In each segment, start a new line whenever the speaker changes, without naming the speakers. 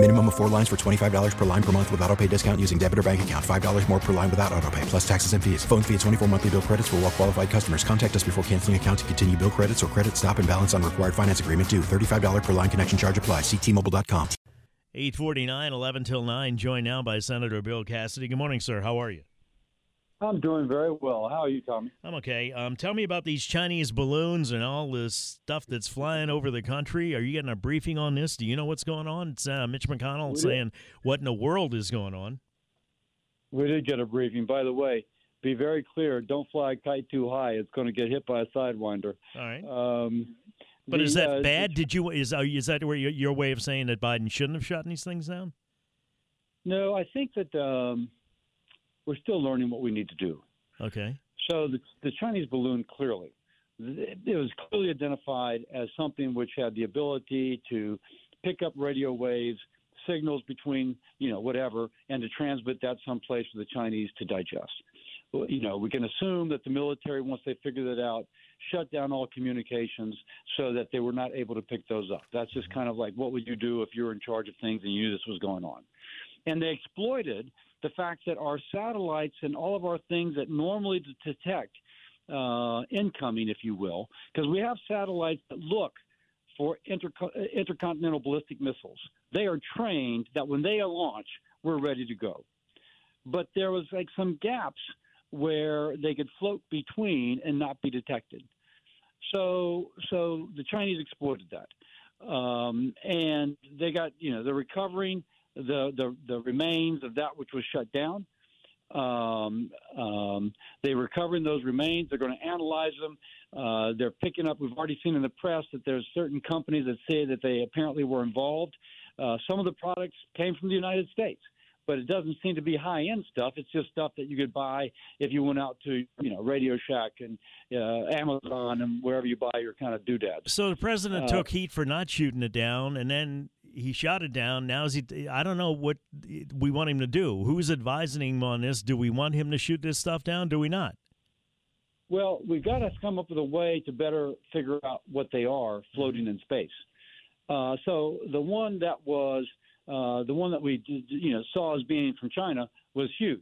Minimum of four lines for $25 per line per month with auto pay discount using debit or bank account. $5 more per line without auto pay, plus taxes and fees. Phone fee at 24 monthly bill credits for all well qualified customers. Contact us before canceling account to continue bill credits or credit stop and balance on required finance agreement due. $35 per line connection charge apply. Ctmobile.com.
849, 11 till 9, joined now by Senator Bill Cassidy. Good morning, sir. How are you?
I'm doing very well. How are you, Tommy?
I'm okay. Um, tell me about these Chinese balloons and all this stuff that's flying over the country. Are you getting a briefing on this? Do you know what's going on? It's uh, Mitch McConnell
We
saying what in the world is going on.
We did get a briefing. By the way, be very clear. Don't fly a kite too high. It's going to get hit by a sidewinder.
All right.
Um,
But
the,
is that
uh,
bad? Did you is is that where your, your way of saying that Biden shouldn't have shut these things down?
No, I think that um, we're still learning what we need to do.
Okay.
So the, the Chinese balloon clearly, it was clearly identified as something which had the ability to pick up radio waves, signals between, you know, whatever, and to transmit that someplace for the Chinese to digest. Well, You know, we can assume that the military, once they figure that out, shut down all communications so that they were not able to pick those up. That's just kind of like what would you do if you were in charge of things and you knew this was going on. And they exploited the fact that our satellites and all of our things that normally detect uh, incoming, if you will, because we have satellites that look for uh, intercontinental ballistic missiles. They are trained that when they launch, we're ready to go. But there was like some gaps where they could float between and not be detected. So, so the Chinese exploited that, um, and they got you know they're recovering the, the the remains of that which was shut down. Um, um, they're recovering those remains. They're going to analyze them. Uh, they're picking up. We've already seen in the press that there's certain companies that say that they apparently were involved. Uh, some of the products came from the United States, but it doesn't seem to be high-end stuff. It's just stuff that you could buy if you went out to, you know, Radio Shack and uh, Amazon and wherever you buy your kind of doodads.
So the president
Uh,
took heat for not shooting it down, and then he shot it down. Now is he? I don't know what we want him to do. Who's advising him on this? Do we want him to shoot this stuff down? Do we not?
Well, we've got to come up with a way to better figure out what they are floating in space. Uh, so the one that was uh, the one that we you know saw as being from China was huge,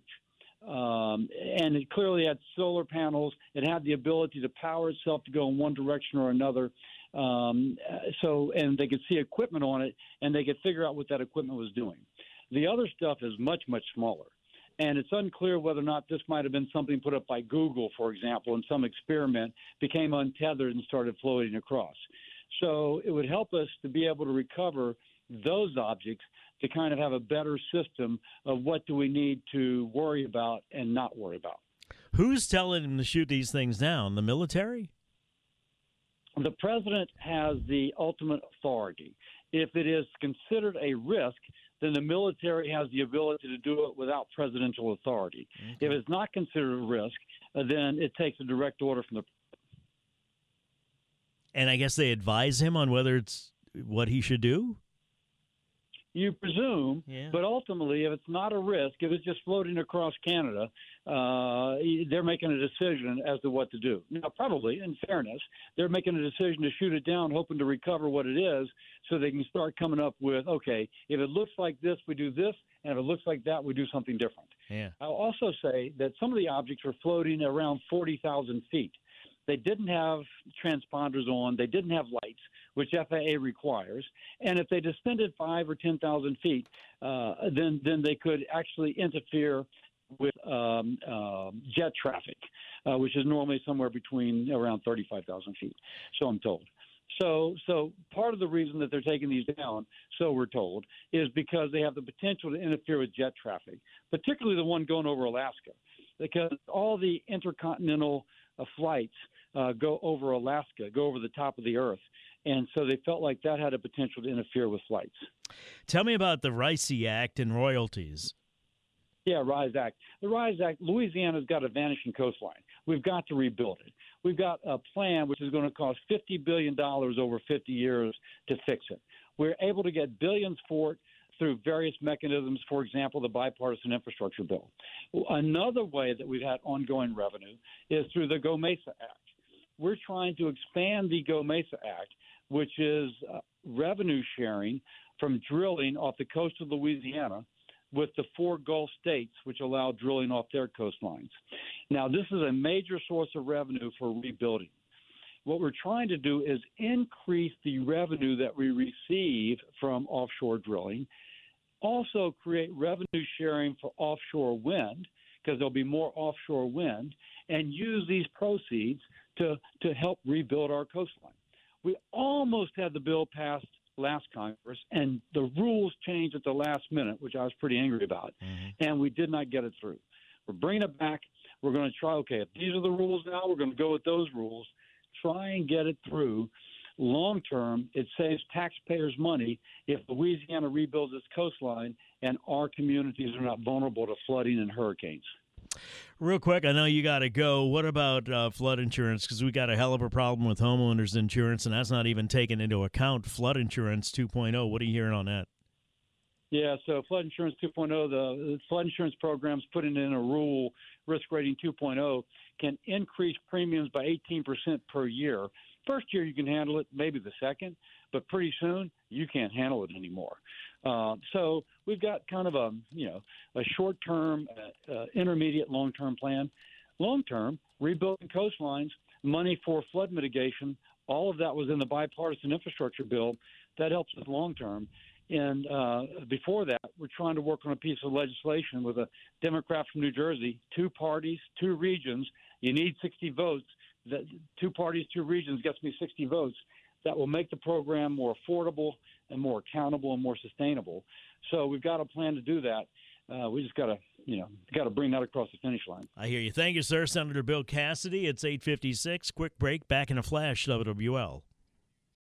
um, and it clearly had solar panels. It had the ability to power itself to go in one direction or another. Um, so and they could see equipment on it, and they could figure out what that equipment was doing. The other stuff is much much smaller. And it's unclear whether or not this might have been something put up by Google, for example, in some experiment, became untethered and started floating across. So it would help us to be able to recover those objects to kind of have a better system of what do we need to worry about and not worry about.
Who's telling him to shoot these things down? The military?
The president has the ultimate authority. If it is considered a risk, then the military has the ability to do it without presidential authority. If it's not considered a risk, uh, then it takes a direct order from the
And I guess they advise him on whether it's what he should do.
You presume,
Yeah.
but ultimately, if it's not a risk, if it's just floating across Canada, uh, they're making a decision as to what to do. Now, probably, in fairness, they're making a decision to shoot it down, hoping to recover what it is, so they can start coming up with, okay, if it looks like this, we do this, and if it looks like that, we do something different.
Yeah.
I'll also say that some of the objects were floating around 40,000 feet. They didn't have transponders on. They didn't have lights, which FAA requires. And if they descended five or 10,000 feet, uh, then then they could actually interfere with um, um jet traffic, uh, which is normally somewhere between around 35,000 feet. So I'm told. So, so part of the reason that they're taking these down, so we're told, is because they have the potential to interfere with jet traffic, particularly the one going over Alaska, because all the intercontinental uh, flights uh, go over Alaska, go over the top of the Earth, and so they felt like that had a potential to interfere with flights.
Tell me about the RISE Act and royalties.
Yeah, RISE Act. The RISE Act, Louisiana's got a vanishing coastline. We've got to rebuild it. We've got a plan which is going to cost $50 billion over 50 years to fix it. We're able to get billions for it through various mechanisms, for example, the bipartisan infrastructure bill. Another way that we've had ongoing revenue is through the GoMesa Act. We're trying to expand the GoMesa Act, which is uh, revenue sharing from drilling off the coast of Louisiana with the four Gulf states, which allow drilling off their coastlines. Now, this is a major source of revenue for rebuilding. What we're trying to do is increase the revenue that we receive from offshore drilling, also create revenue sharing for offshore wind, because there'll be more offshore wind, and use these proceeds to, to help rebuild our coastline. We almost had the bill passed last Congress, and the rules changed at the last minute, which I was pretty angry about, mm-hmm. and we did not get it through. We're bringing it back. We're going to try. Okay, if these are the rules now, we're going to go with those rules. Try and get it through. Long term, it saves taxpayers money if Louisiana rebuilds its coastline and our communities are not vulnerable to flooding and hurricanes.
Real quick, I know you got to go. What about uh, flood insurance? Because we got a hell of a problem with homeowners insurance, and that's not even taken into account flood insurance 2.0. What are you hearing on that?
Yeah, so flood insurance 2.0, the flood insurance programs putting in a rule, risk rating 2.0, can increase premiums by 18% per year. First year you can handle it, maybe the second, but pretty soon you can't handle it anymore. Uh, so we've got kind of a you know a short term, uh, uh, intermediate, long term plan. Long term, rebuilding coastlines, money for flood mitigation. All of that was in the bipartisan infrastructure bill. That helps us long term. And uh, before that, we're trying to work on a piece of legislation with a Democrat from New Jersey, two parties, two regions. You need 60 votes. That two parties, two regions gets me 60 votes. That will make the program more affordable and more accountable and more sustainable. So we've got a plan to do that. Uh, we just got to, you know, got to bring that across the finish line.
I hear you. Thank you, sir, Senator Bill Cassidy. It's 8:56. Quick break. Back in a flash. WWL.